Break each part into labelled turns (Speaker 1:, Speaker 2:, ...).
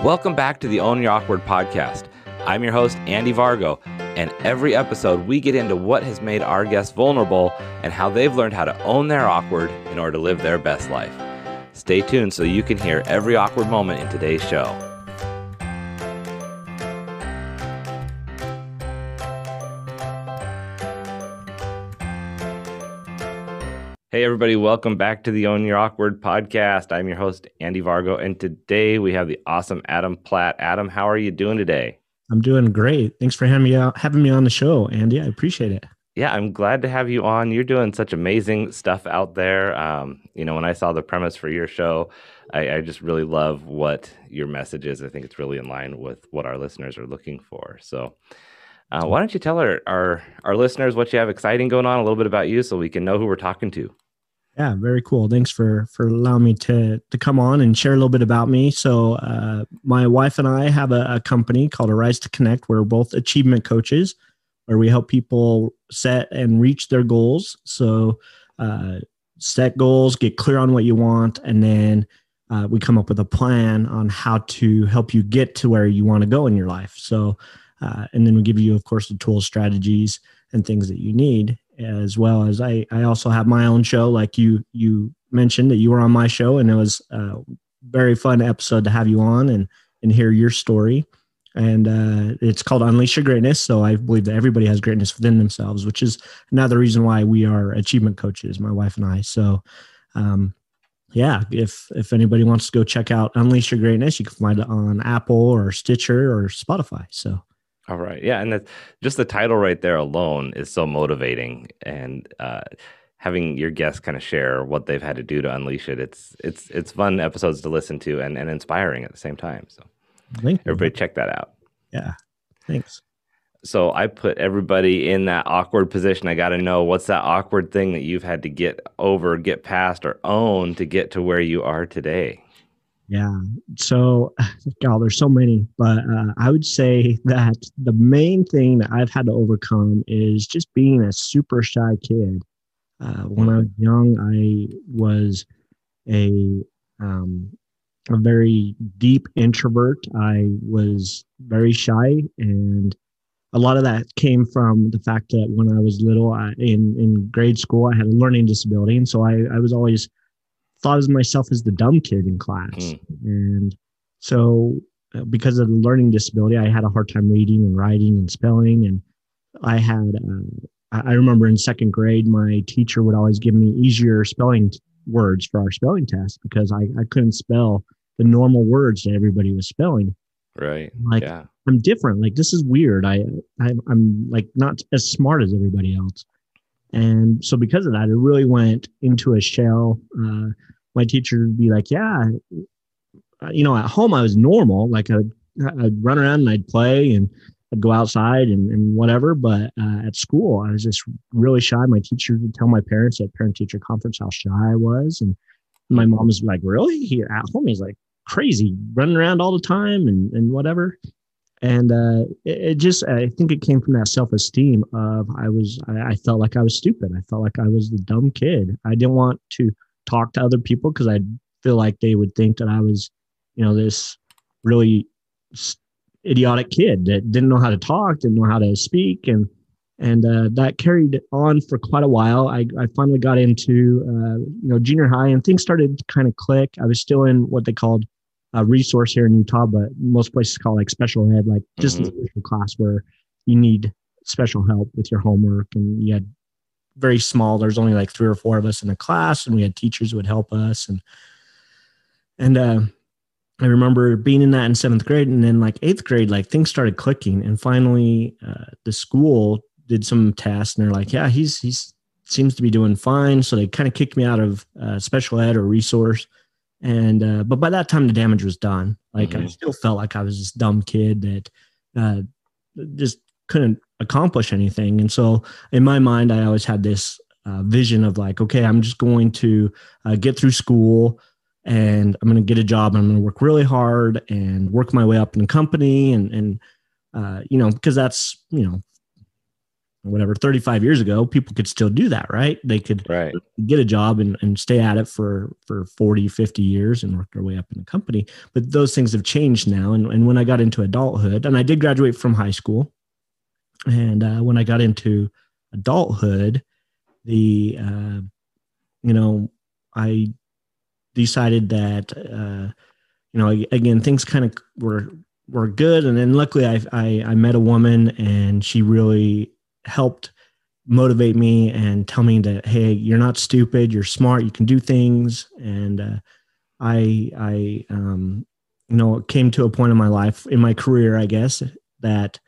Speaker 1: Welcome back to the Own Your Awkward podcast. I'm your host, Andy Vargo, and every episode we get into what has made our guests vulnerable and how they've learned how to own their awkward in order to live their best life. Stay tuned so you can hear every awkward moment in today's show. Hey, everybody, welcome back to the Own Your Awkward podcast. I'm your host, Andy Vargo, and today we have the awesome Adam Platt. Adam, how are you doing today?
Speaker 2: I'm doing great. Thanks for having me out, having me on the show, Andy. I appreciate it.
Speaker 1: Yeah, I'm glad to have you on. You're doing such amazing stuff out there. Um, you know, when I saw the premise for your show, I, I just really love what your message is. I think it's really in line with what our listeners are looking for. So, uh, why don't you tell our, our our listeners what you have exciting going on, a little bit about you, so we can know who we're talking to.
Speaker 2: Yeah, very cool. Thanks for for allowing me to to come on and share a little bit about me. So, uh, my wife and I have a, a company called Arise to Connect. We're both achievement coaches, where we help people set and reach their goals. So, uh, set goals, get clear on what you want, and then uh, we come up with a plan on how to help you get to where you want to go in your life. So, uh, and then we give you, of course, the tools, strategies, and things that you need as well as I, I also have my own show like you you mentioned that you were on my show and it was a very fun episode to have you on and and hear your story. And uh, it's called unleash your greatness so i believe that everybody has greatness within themselves which is another reason why we are achievement coaches my wife and i. So um, yeah if if anybody wants to go check out unleash your greatness you can find it on apple or stitcher or spotify. So
Speaker 1: all right. Yeah. And that's just the title right there alone is so motivating. And uh, having your guests kind of share what they've had to do to unleash it, it's it's it's fun episodes to listen to and, and inspiring at the same time. So Thank everybody you. check that out.
Speaker 2: Yeah. Thanks.
Speaker 1: So I put everybody in that awkward position. I got to know what's that awkward thing that you've had to get over, get past, or own to get to where you are today.
Speaker 2: Yeah. So, God, there's so many, but uh, I would say that the main thing that I've had to overcome is just being a super shy kid. Uh, when I was young, I was a um, a very deep introvert. I was very shy, and a lot of that came from the fact that when I was little, I, in in grade school, I had a learning disability, and so I, I was always thought of myself as the dumb kid in class. Mm. And so, uh, because of the learning disability, I had a hard time reading and writing and spelling. And I had, uh, I remember in second grade, my teacher would always give me easier spelling t- words for our spelling test because I, I couldn't spell the normal words that everybody was spelling.
Speaker 1: Right.
Speaker 2: Like, yeah. I'm different. Like, this is weird. I, I, I'm like not as smart as everybody else. And so because of that, it really went into a shell. Uh, my teacher would be like, yeah, uh, you know, at home I was normal. Like I'd, I'd run around and I'd play and I'd go outside and, and whatever. But uh, at school, I was just really shy. My teacher would tell my parents at parent teacher conference how shy I was. And my mom was like, really? He at home, he's like crazy, running around all the time and, and whatever. And uh, it, it, just, I think it came from that self esteem of I was, I, I felt like I was stupid. I felt like I was the dumb kid. I didn't want to talk to other people because I feel like they would think that I was, you know, this really idiotic kid that didn't know how to talk, didn't know how to speak, and and uh, that carried on for quite a while. I, I finally got into uh, you know junior high, and things started kind of click. I was still in what they called a resource here in Utah, but most places call like special ed, like just mm-hmm. a special class where you need special help with your homework, and you had very small. There's only like three or four of us in the class, and we had teachers who would help us. And and uh, I remember being in that in seventh grade, and then like eighth grade, like things started clicking. And finally, uh, the school did some tests, and they're like, "Yeah, he's he's seems to be doing fine." So they kind of kicked me out of uh, special ed or resource. And uh, but by that time, the damage was done. Like mm-hmm. I still felt like I was this dumb kid that uh, just couldn't accomplish anything. And so in my mind, I always had this uh, vision of like, okay, I'm just going to uh, get through school and I'm going to get a job and I'm going to work really hard and work my way up in the company and, and, uh, you know, because that's, you know, whatever 35 years ago people could still do that right? They could
Speaker 1: right.
Speaker 2: get a job and, and stay at it for for 40 50 years and work their way up in the company. But those things have changed now. And, and when i got into adulthood and i did graduate from high school and uh, when i got into adulthood the uh, you know i decided that uh, you know again things kind of were were good. And then luckily I, I i met a woman and she really helped motivate me and tell me that hey you're not stupid you're smart you can do things. And uh, i i um you know came to a point in my life in my career i guess that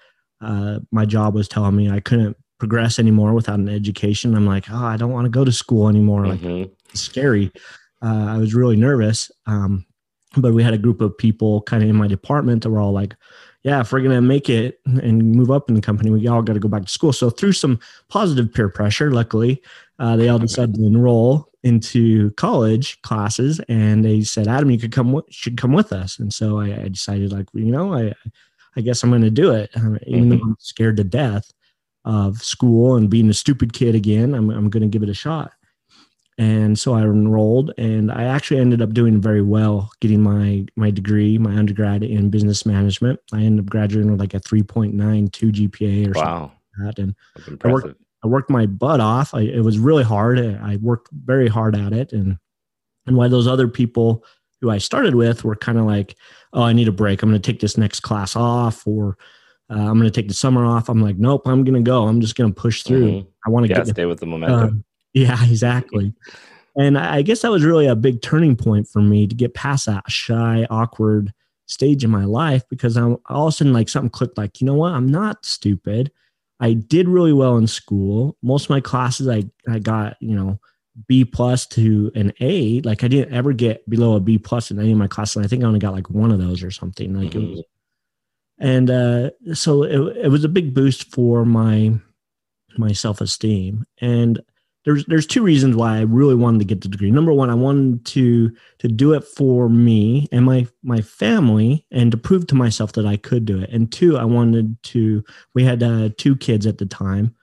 Speaker 2: uh, my job was telling me i couldn't progress anymore without an education. I'm like oh i don't want to go to school anymore. Like
Speaker 1: Mhm.
Speaker 2: it's scary. Uh, i was really nervous um, but we had a group of people kind of in my department that were all like yeah, if we're gonna make it and move up in the company, we all got to go back to school. So through some positive peer pressure, luckily, uh, they all decided to enroll into college classes, and they said, "Adam, you could come, w- should come with us." And so I, I decided, like, you know, I, I guess I'm gonna do it, uh, even though I'm scared to death of school and being a stupid kid again. I'm, I'm gonna give it a shot. And so I enrolled, and I actually ended up doing very well, getting my my degree, my undergrad in business management. I ended up graduating with like a 3.92 GPA or something
Speaker 1: Wow.
Speaker 2: like that. And I worked- I worked my butt off. I, it was really hard. I worked very hard at it, and and why those other people who I started with were kind of like, oh, I need a break. I'm going to take this next class off, or uh, I'm going to take the summer off. I'm like, nope, I'm going to go. I'm just going to push through.
Speaker 1: Mhm.
Speaker 2: I want to
Speaker 1: Yeah,
Speaker 2: get
Speaker 1: stay with the momentum.
Speaker 2: um, yeah, exactly. and I guess that was really a big turning point for me to get past that shy, awkward stage in my life because I'm all of a sudden like something clicked. Like, you know what? I'm not stupid. I did really well in school. Most of my classes, I I got you know B plus to an A. Like I didn't ever get below a B plus in any of my classes. And I think I only got like one of those or something. Like it was, and uh, so it, it was a big boost for my my self esteem. And there's there's two reasons why I really wanted to get the degree. Number one, I wanted to to do it for me and my my family, and to prove to myself that I could do it. And two, I wanted to. We had uh, two kids at the time,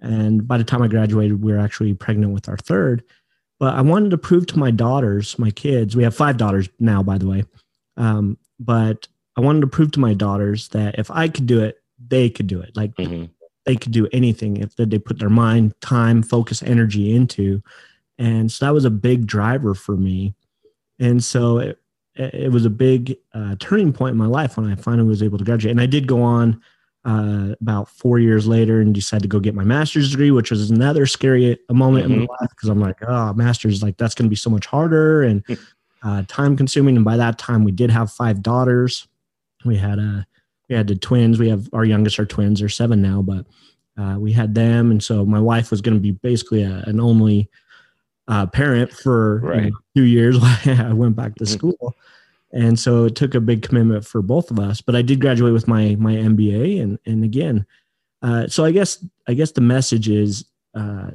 Speaker 2: and by the time I graduated, we were actually pregnant with our third. But I wanted to prove to my daughters, my kids. We have five daughters now, by the way. Um, but I wanted to prove to my daughters that if I could do it, they could do it. Like
Speaker 1: Mhm.
Speaker 2: They could do anything if they put their mind, time, focus, energy into. And so that was a big driver for me. And so it, it was a big uh, turning point in my life when I finally was able to graduate. And I did go on uh, about four years later and decided to go get my master's degree, which was another scary a moment in my life because I'm like, oh, master's like that's going to be so much harder and uh, time consuming. And by that time, we did have five daughters. We had a we had the twins. We have our youngest are twins. They're seven now, but uh, we had them, and so my wife was going to be basically a, an only uh, parent for you know, two years while I went back to
Speaker 1: Mhm.
Speaker 2: school, and so it took a big commitment for both of us. But I did graduate with my my MBA, and and again, uh, so I guess I guess the message is uh,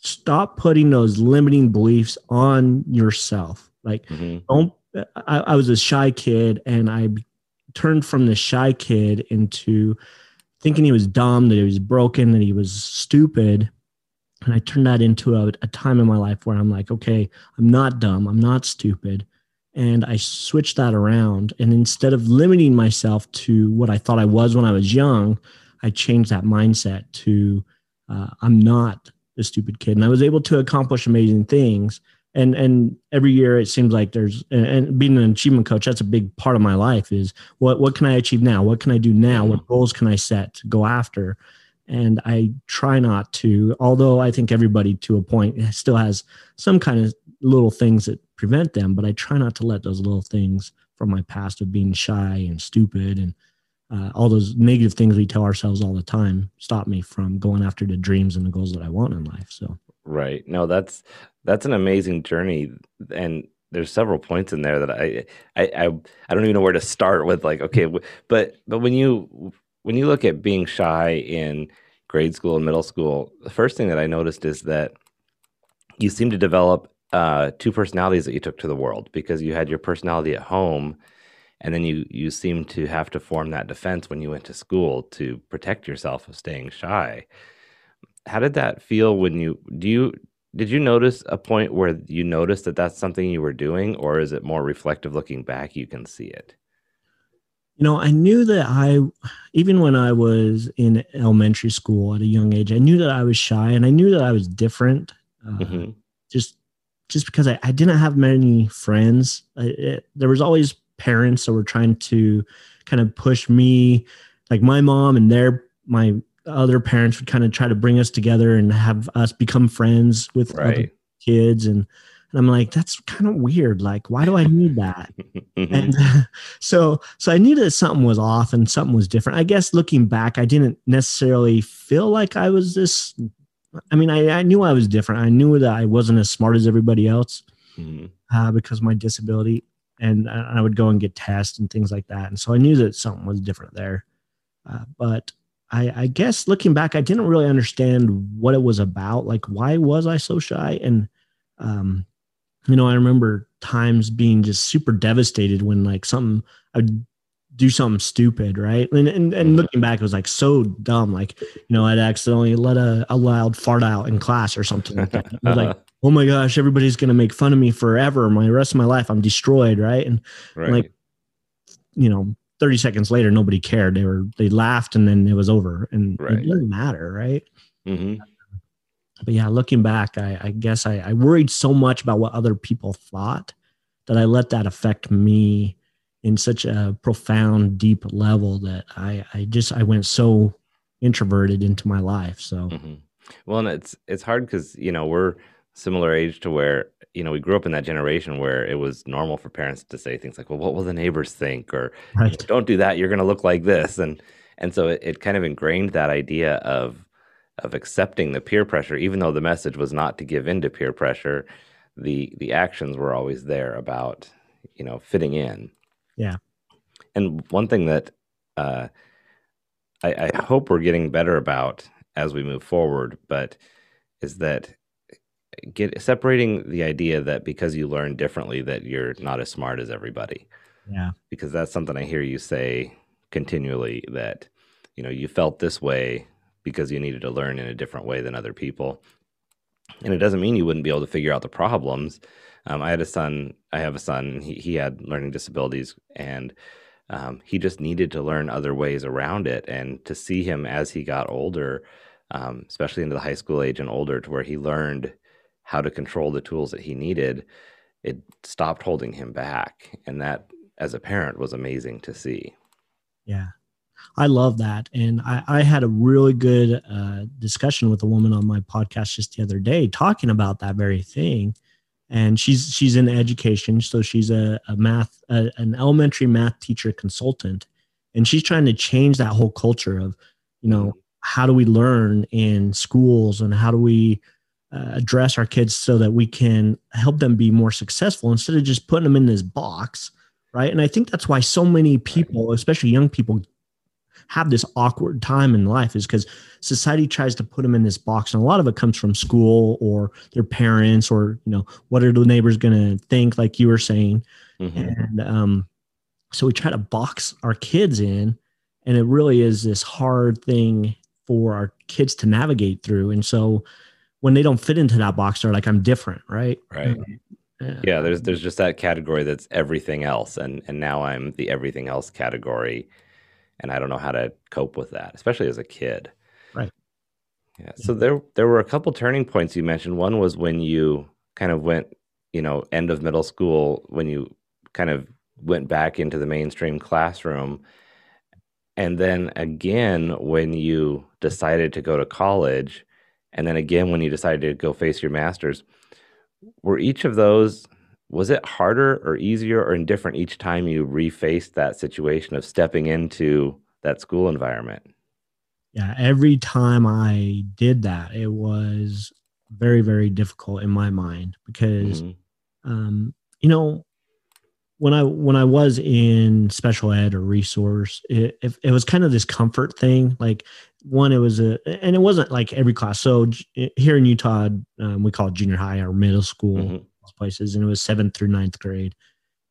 Speaker 2: stop putting those limiting beliefs on yourself. Like
Speaker 1: Mhm.
Speaker 2: don't I, I was a shy kid and I turned from the shy kid into thinking he was dumb, that he was broken, that he was stupid. And I turned that into a, a time in my life where I'm like, okay, I'm not dumb, I'm not stupid. And I switched that around. And instead of limiting myself to what I thought I was when I was young, I changed that mindset to uh, I'm not a stupid kid. And I was able to accomplish amazing things and and every year it seems like there's and, being an achievement coach that's a big part of my life is what what can i achieve now? What can i do now? What goals can i set to go after? And i try not to although i think everybody to a point still has some kind of little things that prevent them but i try not to let those little things from my past of being shy and stupid and uh, all those negative things we tell ourselves all the time stop me from going after the dreams and the goals that i want in life. So
Speaker 1: Right. No, that's that's an amazing journey, and there's several points in there that I I I, I don't even know where to start with. Like, okay, but but when you when you look at being shy in grade school and middle school, the first thing that I noticed is that you seem to develop uh, two personalities that you took to the world because you had your personality at home, and then you you seem to have to form that defense when you went to school to protect yourself of staying shy how did that feel when you do you did you notice a point where you noticed that that's something you were doing or is it more reflective looking back you can see it
Speaker 2: you know i knew that i even when i was in elementary school at a young age i knew that i was shy and i knew that i was different uh, mm-hmm. just just because I, I didn't have many friends I, it, there was always parents that were trying to kind of push me like my mom and their my other parents would kind of try to bring us together and have us become friends with right. other kids and and I'm like, that's kind of weird. Like, why do I need that? And so, so I knew that something was off and something was different. I guess looking back, I didn't necessarily feel like I was this. I mean, I, I knew I was different. I knew that I wasn't as smart as everybody else mm-hmm. uh, because my disability and I would go and get tests and things like that. And so I knew that something was different there. Uh, but I, I, guess looking back, I didn't really understand what it was about. Like, why was I so shy? And, um, you know, I remember times being just super devastated when like something I would do something stupid, right? And, and and mm-hmm. looking back, it was like so dumb. Like, you know, I'd accidentally let a, a loud fart out in class or something like that. like, oh my gosh, everybody's gonna make fun of me forever. My rest of my life, I'm destroyed, right? And right. like, you know, 30 seconds later, nobody cared. They were they laughed and then it was over, and right. it didn't matter, right? Mm-hmm. But yeah, looking back, I, I guess I, I worried so much about what other people thought that I let that affect me in such a profound, deep level that I, I just I went so introverted into my life. So, mm-hmm.
Speaker 1: well, and it's it's hard because you know we're similar age to where you know we grew up in that generation where it was normal for parents to say things like, "Well, what will the neighbors think?" or right. "Don't do that, you're going to look like this," and and so it, it kind of ingrained that idea of of accepting the peer pressure, even though the message was not to give in to peer pressure. The the actions were always there about you know fitting in
Speaker 2: yeah.
Speaker 1: And one thing that uh, I, I hope we're getting better about as we move forward, but is that get separating the idea that because you learn differently that you're not as smart as everybody.
Speaker 2: Yeah.
Speaker 1: Because that's something I hear you say continually that you know you felt this way because you needed to learn in a different way than other people. And it doesn't mean you wouldn't be able to figure out the problems. Um, I had a son. I have a son. He he had learning disabilities, and um, he just needed to learn other ways around it. And to see him as he got older, um, especially into the high school age and older, to where he learned how to control the tools that he needed, it stopped holding him back. And that, as a parent, was amazing to see.
Speaker 2: Yeah. I love that. And I, I had a really good uh, discussion with a woman on my podcast just the other day talking about that very thing and she's she's in education so she's a, a math a, an elementary math teacher consultant and she's trying to change that whole culture of you know how do we learn in schools and how do we uh, address our kids so that we can help them be more successful instead of just putting them in this box right? And i think that's why so many people especially young people have this awkward time in life is because society tries to put them in this box. And a lot of it comes from school or their parents or you know what are the neighbors going to think like you were saying. Mm-hmm. and um, so we try to box our kids in and it really is this hard thing for our kids to navigate through. And so when they don't fit into that box they're like i'm different right
Speaker 1: right mm-hmm. yeah. yeah there's there's just that category that's everything else and and now i'm the everything else category and I don't know how to cope with that, especially as a kid.
Speaker 2: Right.
Speaker 1: Yeah. So there there were a couple turning points you mentioned. One was when you kind of went, you know, end of middle school when you kind of went back into the mainstream classroom. And then again when you decided to go to college, and then again when you decided to go face your masters. Were each of those was it harder or easier or indifferent each time you refaced that situation of stepping into that school environment?
Speaker 2: Yeah, every time I did that, it was very, very difficult in my mind because, mm-hmm. um, you know, when I when I was in special ed or resource, it, it, it was kind of this comfort thing. Like one, it was a, and it wasn't like every class. So here in Utah, um, we call it junior high or middle school. Mm-hmm places, and it was seventh through ninth grade.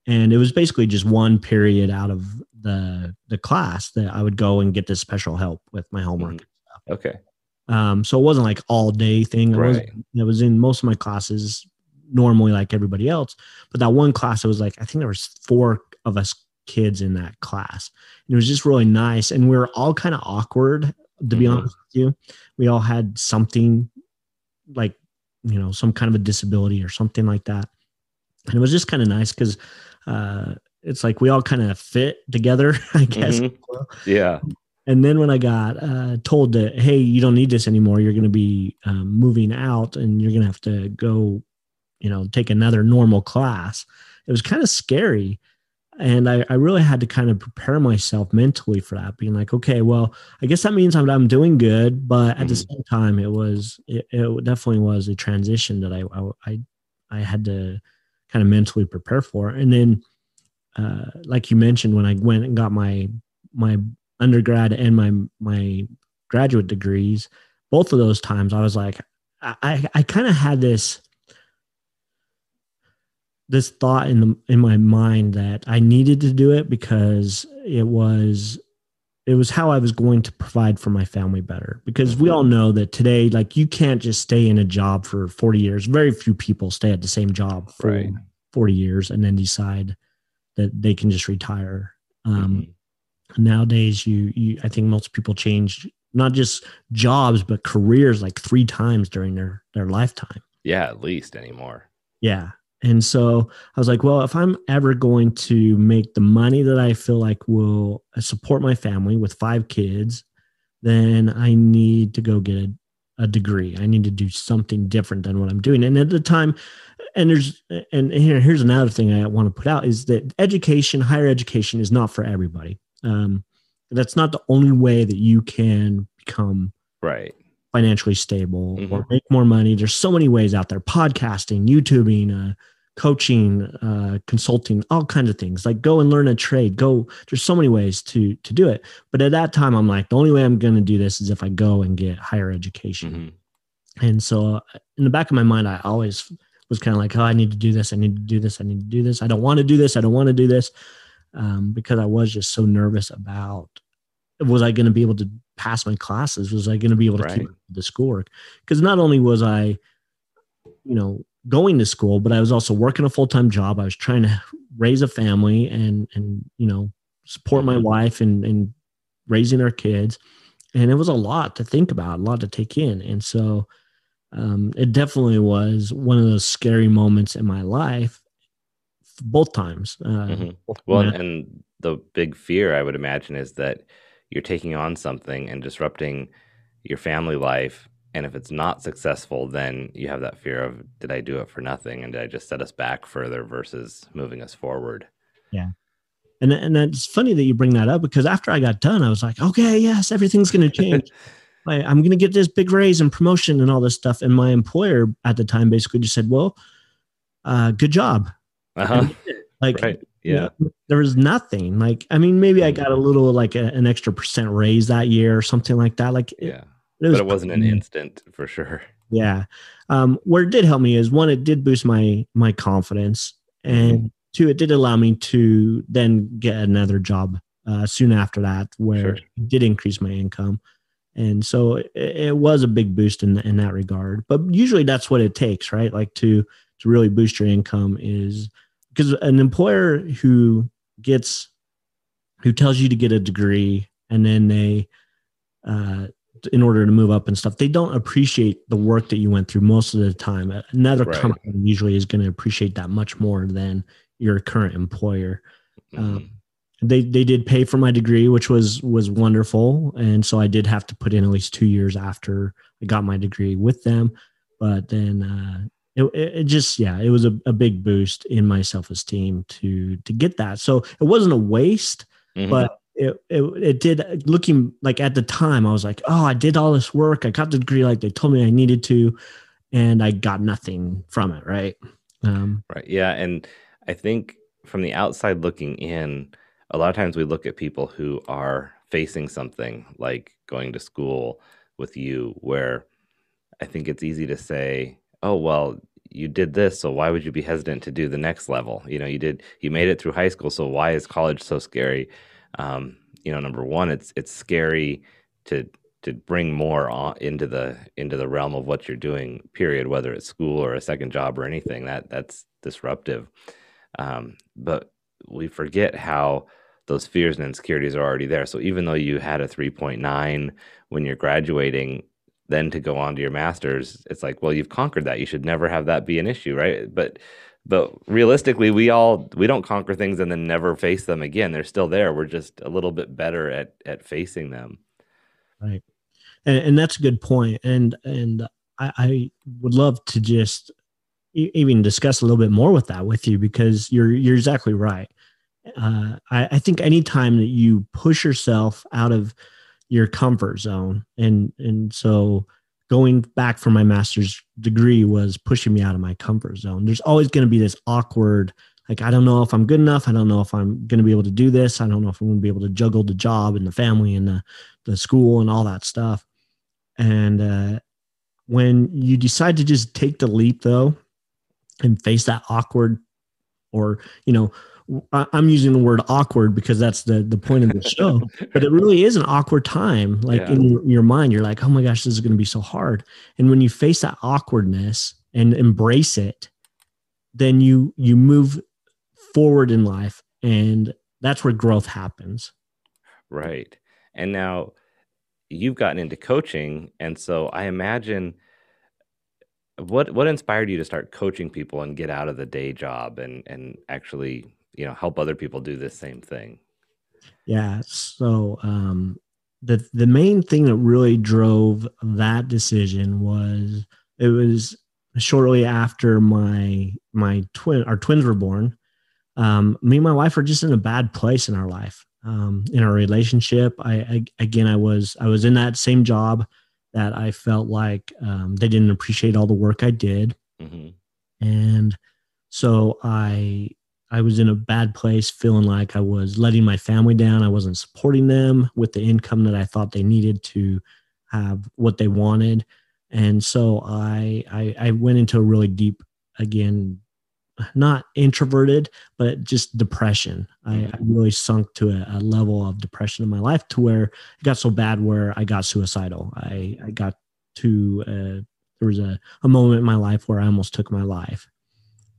Speaker 2: and it was basically just one period out of the the class that I would go and get this special help with my homework.
Speaker 1: Mm-hmm. Okay.
Speaker 2: Um, so it wasn't like all day thing. It was
Speaker 1: Right.
Speaker 2: it was in most of my classes normally like everybody else, but that one class it was like I think there was four of us kids in that class. And it was just really nice, and we were all kind of awkward to be
Speaker 1: Mhm.
Speaker 2: honest with you. We all had something like you know some kind of a disability or something like that, and it was just kind of nice because uh, it's like we all kind of fit together, I guess.
Speaker 1: Mhm. Yeah.
Speaker 2: And then when I got uh, told that, hey, you don't need this anymore, you're going to be um, moving out and you're going to have to go, you know, take another normal class, it was kind of scary. And I, I really had to kind of prepare myself mentally for that, being like, okay, well, I guess that means I'm, I'm doing good. But at the
Speaker 1: Mhm.
Speaker 2: same time, it was, it, it definitely was a transition that I, I, I, I had to kind of mentally prepare for. And then, uh, like you mentioned, when I went and got my, my undergrad and my my graduate degrees both of those times i was like i i, I kind of had this this thought in the in my mind that i needed to do it because it was it was how i was going to provide for my family better because we all know that today like you can't just stay in a job for 40 years very few people stay at the same job for
Speaker 1: Right.
Speaker 2: 40 years and then decide that they can just retire um,
Speaker 1: Mhm.
Speaker 2: nowadays you you i think most people change not just jobs but careers like three times during their their lifetime
Speaker 1: Yeah, at least anymore.
Speaker 2: yeah and so i was like well if i'm ever going to make the money that i feel like will support my family with five kids then i need to go get a, a degree. I need to do something different than what i'm doing. And at the time and there's and here, here's another thing i want to put out is that education higher education is not for everybody. Um, that's not the only way that you can become
Speaker 1: Right.
Speaker 2: Financially stable or
Speaker 1: Mhm.
Speaker 2: make more money. There's so many ways out there: podcasting, YouTubing, uh, coaching, uh, consulting, all kinds of things. Like go and learn a trade. Go. There's so many ways to to do it. But at that time, I'm like, the only way I'm going to do this is if I go and get higher education.
Speaker 1: Mhm.
Speaker 2: And so, uh, in the back of my mind, I always was kind of like, oh, I need to do this. I need to do this. I need to do this. I don't want to do this. I don't want to do this um, because I was just so nervous about was I going to be able to pass my classes? Was I going to be able to keep
Speaker 1: Right.
Speaker 2: up the schoolwork? Because not only was I, you know, going to school, but I was also working a full time job. I was trying to raise a family and and you know support my
Speaker 1: Mhm.
Speaker 2: wife and and raising our kids, and it was a lot to think about, a lot to take in, and so um, it definitely was one of those scary moments in my life, both times. Uh,
Speaker 1: Mhm. Well, and the big fear I would imagine is that you're taking on something and disrupting your family life. And if it's not successful, then you have that fear of, did I do it for nothing? And did I just set us back further versus moving us forward?
Speaker 2: Yeah and and it's funny that you bring that up because after I got done, I was like, okay, yes, everything's going to change. I, I'm going to get this big raise and promotion and all this stuff. And my employer at the time basically just said, well, uh, good job.
Speaker 1: Uh-huh.
Speaker 2: Like
Speaker 1: Right. Yeah.
Speaker 2: there was nothing. Like I mean, maybe I got a little like a, an extra percent raise that year or something like that. Like
Speaker 1: Yeah.
Speaker 2: it was
Speaker 1: But it wasn't an instant for sure.
Speaker 2: Yeah. Um, where it did help me is one, it did boost my my confidence, and two, it did allow me to then get another job uh, soon after that, where
Speaker 1: Sure.
Speaker 2: it did increase my income, and so it, it was a big boost in in that regard. But usually, that's what it takes, right? Like to to really boost your income is because an employer who gets who tells you to get a degree and then they uh, in order to move up and stuff they don't appreciate the work that you went through most of the time another
Speaker 1: Right.
Speaker 2: company usually is going to appreciate that much more than your current employer Um,
Speaker 1: Mhm.
Speaker 2: they they did pay for my degree which was was wonderful and so i did have to put in at least two years after i got my degree with them but then uh it, it just yeah it was a, a big boost in my self-esteem to to get that so it wasn't a waste
Speaker 1: Mhm.
Speaker 2: but it, it it did looking like at the time I was like, oh, I did all this work. I got the degree like they told me I needed to, and I got nothing from it. Right. Um,
Speaker 1: Right. Yeah. And I think from the outside looking in, a lot of times we look at people who are facing something like going to school with you, where I think it's easy to say, oh, well, you did this, so why would you be hesitant to do the next level? You know, you did you made it through high school, so why is college so scary? Um, you know, number one, it's it's scary to to bring more on, into the into the realm of what you're doing. Period. Whether it's school or a second job or anything, that that's disruptive. Um, but we forget how those fears and insecurities are already there. So even though you had a 3.9 when you're graduating, then to go on to your masters, it's like, well, you've conquered that. You should never have that be an issue, right? But but realistically, we all we don't conquer things and then never face them again. They're still there. We're just a little bit better at at facing them.
Speaker 2: Right. And and that's a good point. And and I, I would love to just even discuss a little bit more with that with you because you're you're exactly right. Uh, I, I think anytime that you push yourself out of your comfort zone, and and so going back for my master's degree was pushing me out of my comfort zone. There's always going to be this awkward, like I don't know if I'm good enough. I don't know if I'm going to be able to do this. I don't know if I'm going to be able to juggle the job and the family and the the school and all that stuff. And uh, when you decide to just take the leap, though, and face that awkward or you know i'm using the word awkward because that's the the point of the show but it really is an awkward time like yeah. in your, your mind you're like oh my gosh this is going to be so hard. And when you face that awkwardness and embrace it then you you move forward in life and that's where growth happens.
Speaker 1: Right. And now you've gotten into coaching and so i imagine what what inspired you to start coaching people and get out of the day job and and actually you know help other people do the same thing.
Speaker 2: Yeah so um the the main thing that really drove that decision was it was shortly after my my twin our twins were born. Um me and my wife were just in a bad place in our life um in our relationship. I, I again i was i was in that same job that I felt like um, they didn't appreciate all the work I did, mm-hmm. and so I I was in a bad place, feeling like I was letting my family down. I wasn't supporting them with the income that I thought they needed to have what they wanted, and so I I, I went into a really deep again not introverted, but just depression. I, I really sunk to a, a, level of depression in my life to where it got so bad where I got suicidal. I, I got to, uh, there was a, a moment in my life where I almost took my life.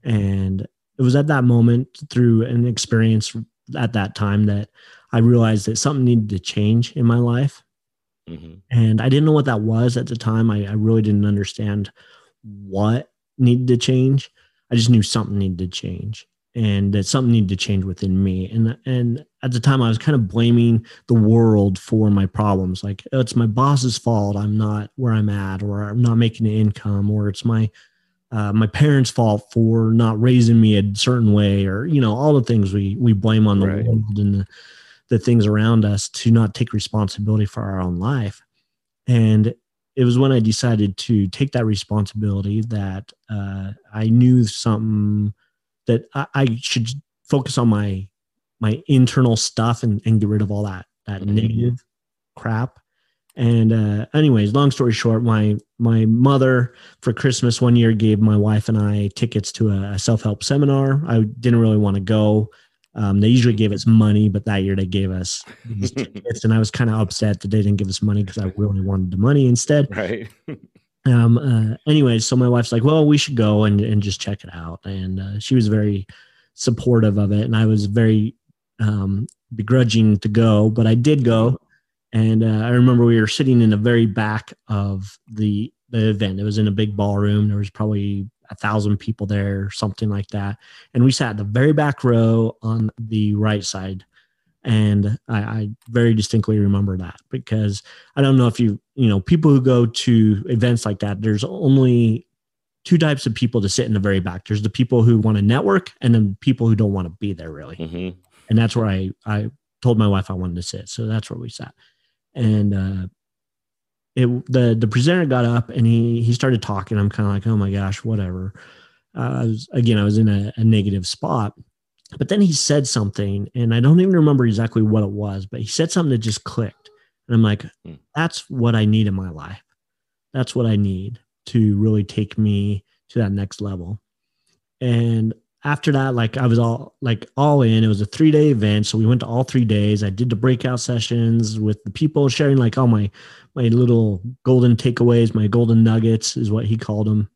Speaker 2: And it was at that moment through an experience at that time that I realized that something needed to change in my life. Mm-hmm. And I didn't know what that was at the time. I, I really didn't understand what needed to change I just knew something needed to change and that something needed to change within me. And and at the time I was kind of blaming the world for my problems. Like oh, it's my boss's fault I'm not where I'm at or I'm not making an income or it's my uh, my parents' fault for not raising me a certain way, or you know, all the things we we blame on the right. world and the, the things around us to not take responsibility for our own life. And it was when I decided to take that responsibility that uh, I knew something that I, I, should focus on my my internal stuff and, and get rid of all that that mm-hmm. negative crap. And uh, anyways, long story short, my my mother for Christmas one year gave my wife and I tickets to a self help seminar. I didn't really want to go. Um, they usually gave us money, but that year they gave us these tickets, and I was kind of upset that they didn't give us money because I really wanted the money instead.
Speaker 1: Right.
Speaker 2: um. Uh, anyways, so my wife's like, "Well, we should go and and just check it out," and uh, she was very supportive of it, and I was very um, begrudging to go, but I did go. And uh, I remember we were sitting in the very back of the the event. It was in a big ballroom. There was probably a thousand people there, something like that. And we sat the very back row on the right side. And I, I, very distinctly remember that because I don't know if you, you know, people who go to events like that, there's only two types of people to sit in the very back. There's the people who want to network and then people who don't want to be there really. Mm-hmm. And that's where I, I told my wife I wanted to sit. So that's where we sat. And, uh, it the the presenter got up and he he started talking. I'm kind of like, oh my gosh, whatever. Uh, I was, again, I was in a, a negative spot, but then he said something, and I don't even remember exactly what it was, but he said something that just clicked, and I'm like, mm. that's what I need in my life. That's what I need to really take me to that next level. And after that, like I was all like all in. It was a three day event, so we went to all three days. I did the breakout sessions with the people sharing like all my my little golden takeaways, my golden nuggets is what he called them,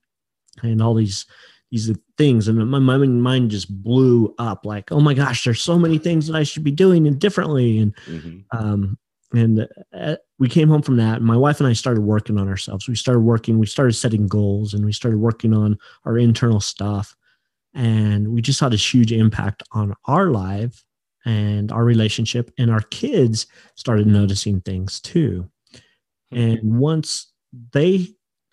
Speaker 2: and all these these things. And my my mind just blew up. Like, oh my gosh, there's so many things that I should be doing and differently. And mm-hmm. um, and uh, we came home from that. and My wife and I started working on ourselves. We started working. We started setting goals, and we started working on our internal stuff and we just had this huge impact on our life and our relationship and our kids started noticing things too. And once they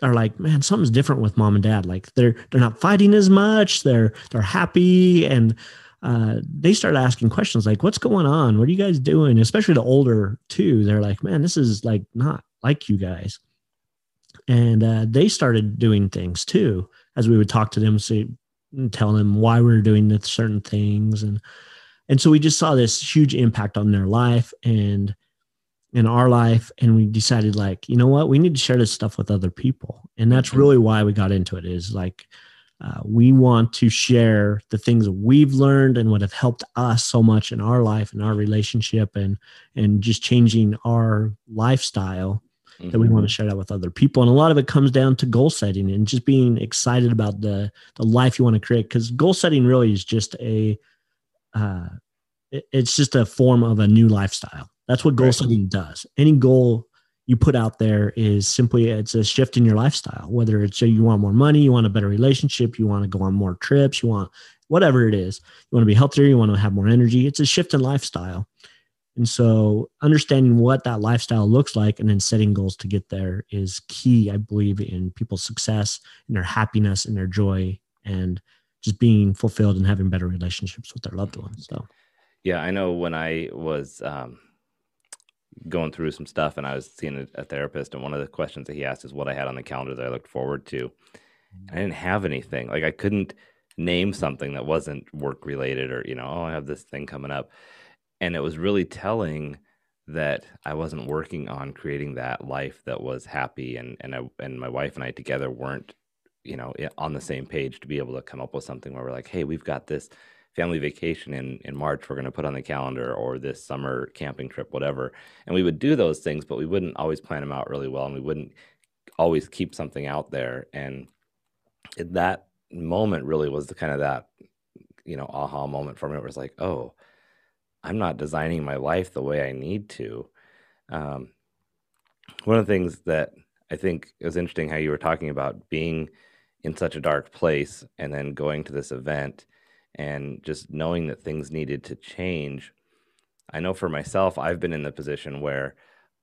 Speaker 2: are like man something's different with mom and dad like they're they're not fighting as much they're they're happy and uh, they start asking questions like what's going on? What are you guys doing? Especially the older two, they're like man this is like not like you guys. And uh, they started doing things too as we would talk to them say and tell them why we are doing certain things. And and so we just saw this huge impact on their life and in our life. And we decided like you know what? We need to share this stuff with other people. And that's mm-hmm. really why we got into it is like uh, we want to share the things we've learned and what have helped us so much in our life and our relationship and and just changing our lifestyle mm-hmm. that we want to share that with other people. And a lot of it comes down to goal setting and just being excited about the the life you want to create. Because goal setting really is just a uh, it, it's just a form of a new lifestyle. That's what goal right. setting does. Any goal you put out there is simply it's a shift in your lifestyle. Whether it's you want more money, you want a better relationship, you want to go on more trips, you want whatever it is. You want to be healthier, you want to have more energy. It's a shift in lifestyle. And so understanding what that lifestyle looks like and then setting goals to get there is key, I believe, in people's success and their happiness and their joy and just being fulfilled and having better relationships with their loved ones. So
Speaker 1: yeah, I know when I was um, going through some stuff and I was seeing a, therapist, and one of the questions that he asked is what I had on the calendar that I looked forward to. I didn't have anything. Like I couldn't name something that wasn't work related or, you know, oh, I have this thing coming up and it was really telling that I wasn't working on creating that life that was happy and and I, and my wife and I together weren't you know on the same page to be able to come up with something where we're like hey we've got this family vacation in in March. We're going to put on the calendar or this summer camping trip whatever. And we would do those things but we wouldn't always plan them out really well and we wouldn't always keep something out there. And that moment really was the kind of that you know aha moment for me it was like oh I'm not designing my life the way I need to. Um, one of the things that I think it was interesting how you were talking about being in such a dark place and then going to this event and just knowing that things needed to change. I know for myself, I've been in the position where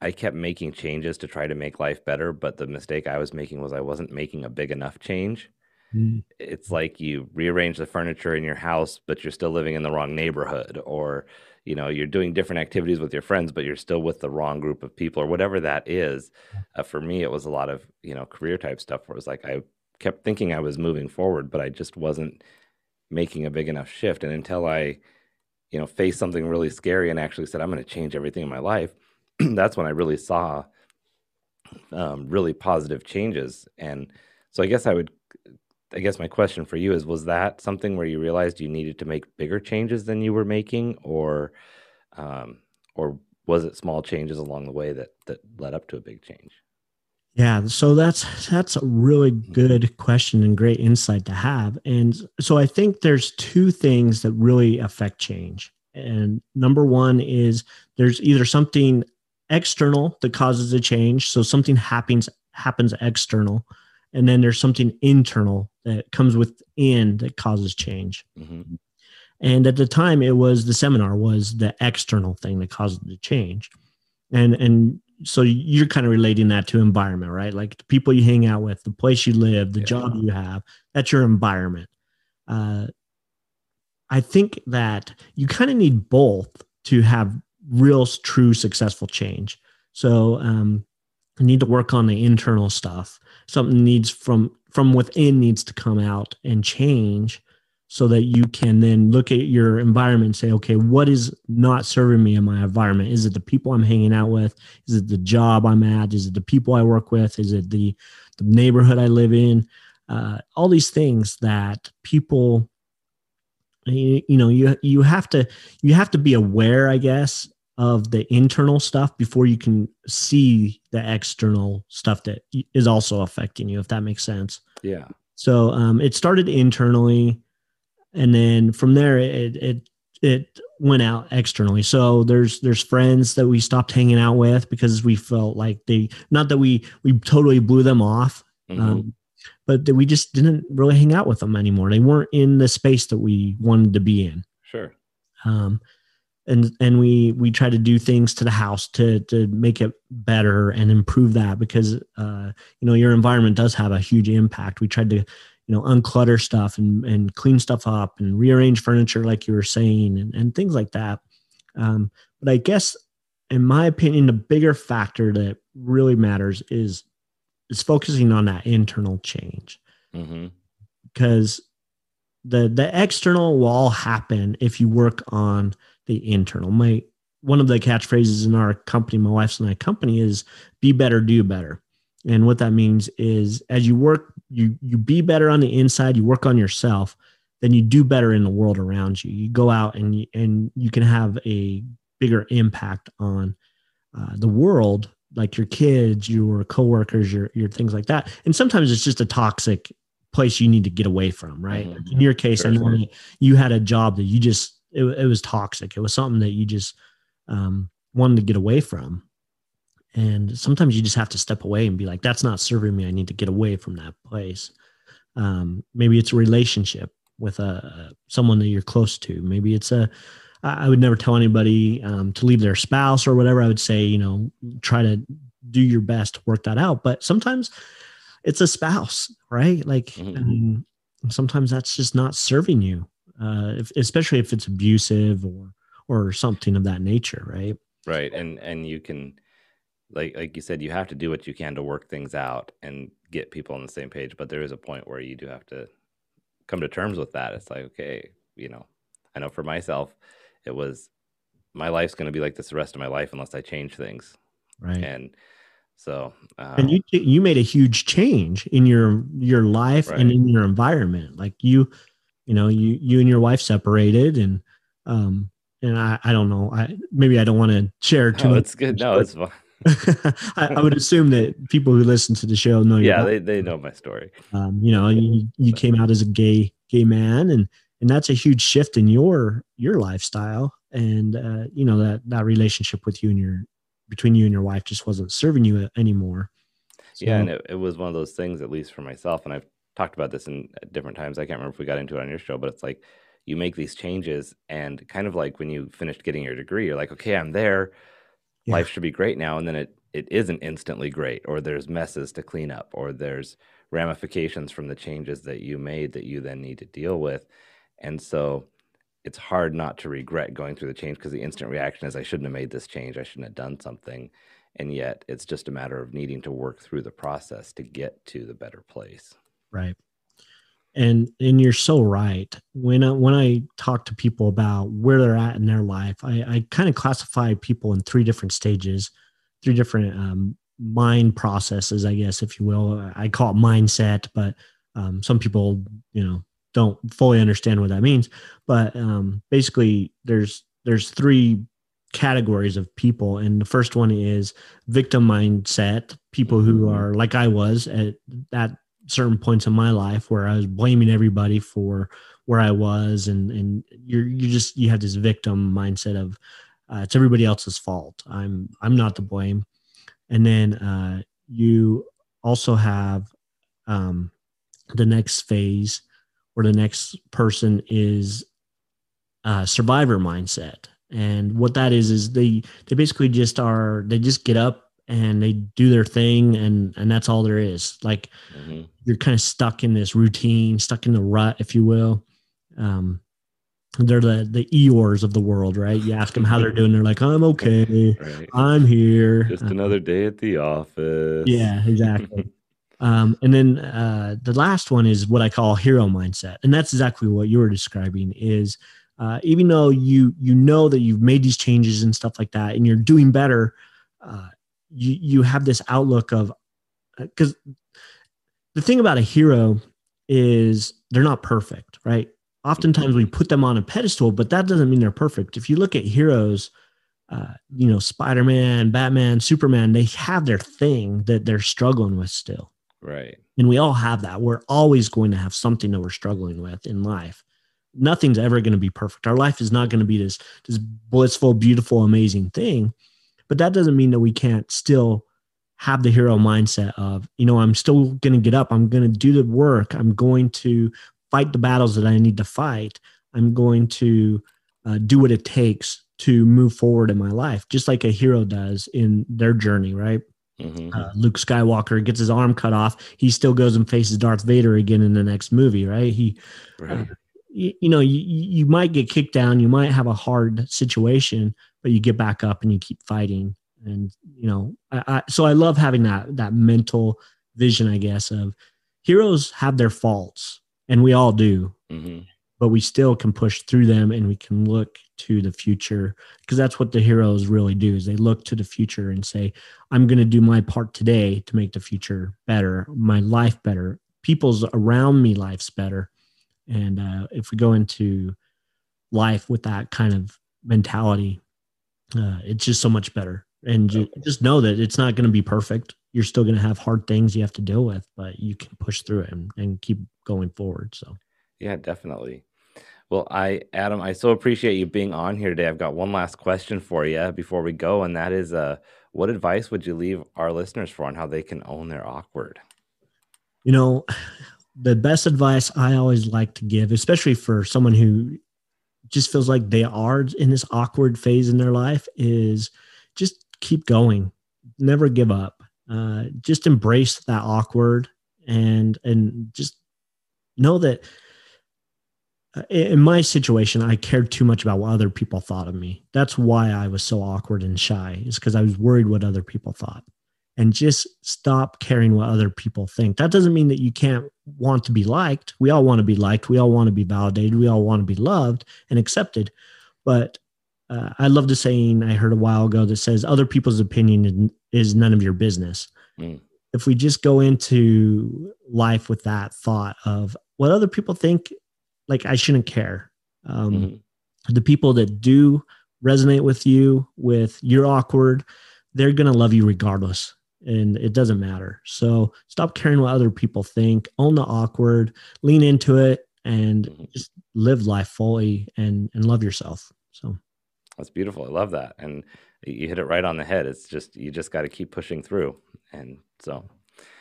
Speaker 1: I kept making changes to try to make life better, but the mistake I was making was I wasn't making a big enough change. Mm. It's like you rearrange the furniture in your house, but you're still living in the wrong neighborhood, or you know you're doing different activities with your friends but you're still with the wrong group of people or whatever that is uh, for me it was a lot of you know career type stuff where it was like i kept thinking i was moving forward but i just wasn't making a big enough shift. And until i you know faced something really scary and actually said i'm going to change everything in my life that's when i really saw um, really positive changes. And so i guess i would I guess my question for you is was that something where you realized you needed to make bigger changes than you were making or um, or was it small changes along the way that that led up to a big change?
Speaker 2: Yeah, so that's that's a really mm-hmm. good question and great insight to have. And so I think there's two things that really affect change. And number one is there's either something external that causes a change, so something happens happens external, and then there's something internal that comes within that causes change. Mm-hmm. and at the time it was the seminar was the external thing that caused the change. And and so you're kind of relating that to environment right? Like the people you hang out with the place you live the yeah. job you have that's your environment. Uh, i think that you kind of need both to have real true successful change. So um, you need to work on the internal stuff. Something needs from from within needs to come out and change so that you can then look at your environment and say okay what is not serving me in my environment? Is it the people i'm hanging out with? Is it the job i'm at? Is it the people i work with? Is it the, the neighborhood i live in? Uh, all these things that people you, you know you you have to you have to be aware i guess of the internal stuff before you can see the external stuff that is also affecting you if that makes sense
Speaker 1: Yeah.
Speaker 2: so um, it started internally and then from there it it it went out externally so there's there's friends that we stopped hanging out with because we felt like they not that we we totally blew them off
Speaker 1: Mhm.
Speaker 2: um, but that we just didn't really hang out with them anymore they weren't in the space that we wanted to be in
Speaker 1: sure.
Speaker 2: um, and and we we try to do things to the house to to make it better and improve that because uh, you know your environment does have a huge impact. We tried to you know unclutter stuff and and clean stuff up and rearrange furniture like you were saying and, and things like that. Um, but I guess in my opinion, the bigger factor that really matters is is focusing on that internal change
Speaker 1: hmm
Speaker 2: because the the external will all happen if you work on the internal. My one of the catchphrases in our company, my wife's and I company, is "Be better, do better." And what that means is, as you work, you you be better on the inside. You work on yourself, then you do better in the world around you. You go out and you, and you can have a bigger impact on uh, the world, like your kids, your coworkers, your your things like that. And sometimes it's just a toxic place you need to get away from, right?
Speaker 1: Mhm.
Speaker 2: In your case, I
Speaker 1: Sure,
Speaker 2: know you had a job that you just it, it was toxic. It was something that you just um, wanted to get away from. And sometimes you just have to step away and be like, "That's not serving me. I need to get away from that place." Um, maybe it's a relationship with a someone that you're close to. Maybe it's a I would never tell anybody um, to leave their spouse or whatever. I would say, you know, try to do your best to work that out. But sometimes it's a spouse, right? Like, I
Speaker 1: Mhm.
Speaker 2: mean, sometimes that's just not serving you, uh, if, especially if it's abusive or or something of that nature, right?
Speaker 1: Right. And and you can like like you said, you have to do what you can to work things out and get people on the same page. But there is a point where you do have to come to terms with that. It's like, okay, you know, I know for myself, it was my life's going to be like this the rest of my life unless I change things.
Speaker 2: Right.
Speaker 1: And so, um,
Speaker 2: and you you made a huge change in your your life and in your environment like you you know you you and your wife separated and um and i i don't know i maybe i don't want to share too
Speaker 1: no,
Speaker 2: much
Speaker 1: it's good. No, it's fine.
Speaker 2: I, I would assume that people who listen to the show know
Speaker 1: Yeah, they, they know my story.
Speaker 2: um, you know you, you came out as a gay gay man and and that's a huge shift in your your lifestyle and uh, you know that that relationship with you and your between you and your wife just wasn't serving you anymore
Speaker 1: yeah, and it, it was one of those things, at least for myself, and I've talked about this in at different times. I can't remember if we got into it on your show, but it's like you make these changes, and kind of like when you finished getting your degree, you're like, okay, I'm there.
Speaker 2: Yeah.
Speaker 1: Life should be great now, and then it it isn't instantly great, or there's messes to clean up, or there's ramifications from the changes that you made that you then need to deal with, and so it's hard not to regret going through the change because the instant reaction is I shouldn't have made this change, I shouldn't have done something and yet it's just a matter of needing to work through the process to get to the better place
Speaker 2: right. And and you're so right. When I, when i talk to people about where they're at in their life i, I kind of classify people in three different stages three different um, mind processes i guess if you will. I call it mindset but um, some people you know don't fully understand what that means. But um, basically there's there's three categories of people and the first one is victim mindset people who
Speaker 1: Mhm.
Speaker 2: are like i was at that certain points in my life where I was blaming everybody for where I was, and and you're you just you have this victim mindset of uh, it's everybody else's fault. I'm I'm not to blame, and then uh, you also have um, the next phase where the next person is uh, survivor mindset, and what that is is they they basically just are they just get up and they do their thing and and that's all there is like
Speaker 1: Mhm.
Speaker 2: you're kind of stuck in this routine, stuck in the rut, if you will. Um, they're the the Eeyores of the world, right? You ask them how they're doing, they're like, "I'm okay,
Speaker 1: right
Speaker 2: I'm here."
Speaker 1: just
Speaker 2: Uh,
Speaker 1: another day at the office
Speaker 2: yeah, exactly. um, and then uh, the last one is what I call hero mindset, and that's exactly what you were describing. Is uh, even though you you know that you've made these changes and stuff like that, and you're doing better, uh, you you have this outlook of because the thing about a hero is they're not perfect, right? Oftentimes we put them on a pedestal, but that doesn't mean they're perfect. If you look at heroes, uh, you know, Spider Man, Batman, Superman, they have their thing that they're struggling with still.
Speaker 1: Right.
Speaker 2: And we all have that. We're always going to have something that we're struggling with in life. Nothing's ever going to be perfect. Our life is not going to be this, this blissful, beautiful, amazing thing. But that doesn't mean that we can't still have the hero mindset of, you know, I'm still going to get up. I'm going to do the work. I'm going to fight the battles that I need to fight. I'm going to uh, do what it takes to move forward in my life, just like a hero does in their journey, right? Mm-hmm. Uh, Luke Skywalker gets his arm cut off. He still goes and faces Darth Vader again in the next movie, right? He, right. Uh, you, you, know, you, you might get kicked down, you might have a hard situation, but you get back up and you keep fighting and you know I, I, so i love having that that mental vision i guess of heroes have their faults and we all do mm-hmm. but we still can push through them and we can look to the future because that's what the heroes really do is they look to the future and say i'm going to do my part today to make the future better my life better people's around me life's better and uh, if we go into life with that kind of mentality uh, it's just so much better and ju- just know that it's not going to be perfect. You're still going to have hard things you have to deal with, but you can push through it and, and keep going forward. So,
Speaker 1: yeah, definitely. Well, I, Adam, I so appreciate you being on here today. I've got one last question for you before we go, and that is, uh, what advice would you leave our listeners for on how they can own their awkward?
Speaker 2: You know, the best advice I always like to give, especially for someone who just feels like they are in this awkward phase in their life, is just keep going, never give up. Uh, just embrace that awkward and and just know that uh, in my situation i cared too much about what other people thought of me that's why i was so awkward and shy is because i was worried what other people thought and just stop caring what other people think that doesn't mean that you can't want to be liked we all want to be liked we all want to be validated we all want to be loved and accepted but uh, I love the saying I heard a while ago that says other people's opinion is none of your business. Mm. If we just go into life with that thought of what other people think, like I shouldn't care. Um, mm-hmm. The people that do resonate with you, with you're awkward, they're going to love you regardless. And it doesn't matter. So stop caring what other people think, own the awkward, lean into it, and mm-hmm. just live life fully and, and love yourself. So.
Speaker 1: That's beautiful. I love that. And you hit it right on the head. It's just, you just got to keep pushing through. And so,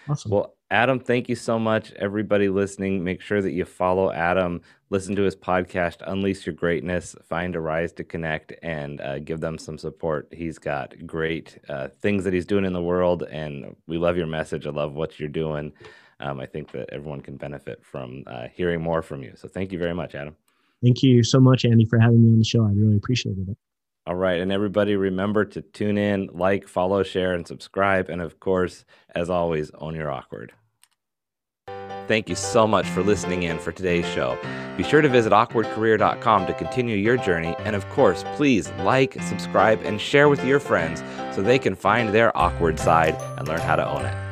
Speaker 1: awesome. Well, Adam, thank you so much. Everybody listening, make sure that you follow Adam, listen to his podcast, Unleash Your Greatness, find Arise to Connect, and uh, give them some support. He's got great uh, things that he's doing in the world. And we love your message. I love what you're doing. Um, I think that everyone can benefit from uh, hearing more from you. So thank you very much, Adam.
Speaker 2: Thank you so much, Andy, for having me on the show. I really appreciated it.
Speaker 1: All right. And everybody remember to tune in, like, follow, share, and subscribe. And of course, as always, own your awkward. Thank you so much for listening in for today's show. Be sure to visit awkwardcareer.com to continue your journey. And of course, please like, subscribe, and share with your friends so they can find their awkward side and learn how to own it.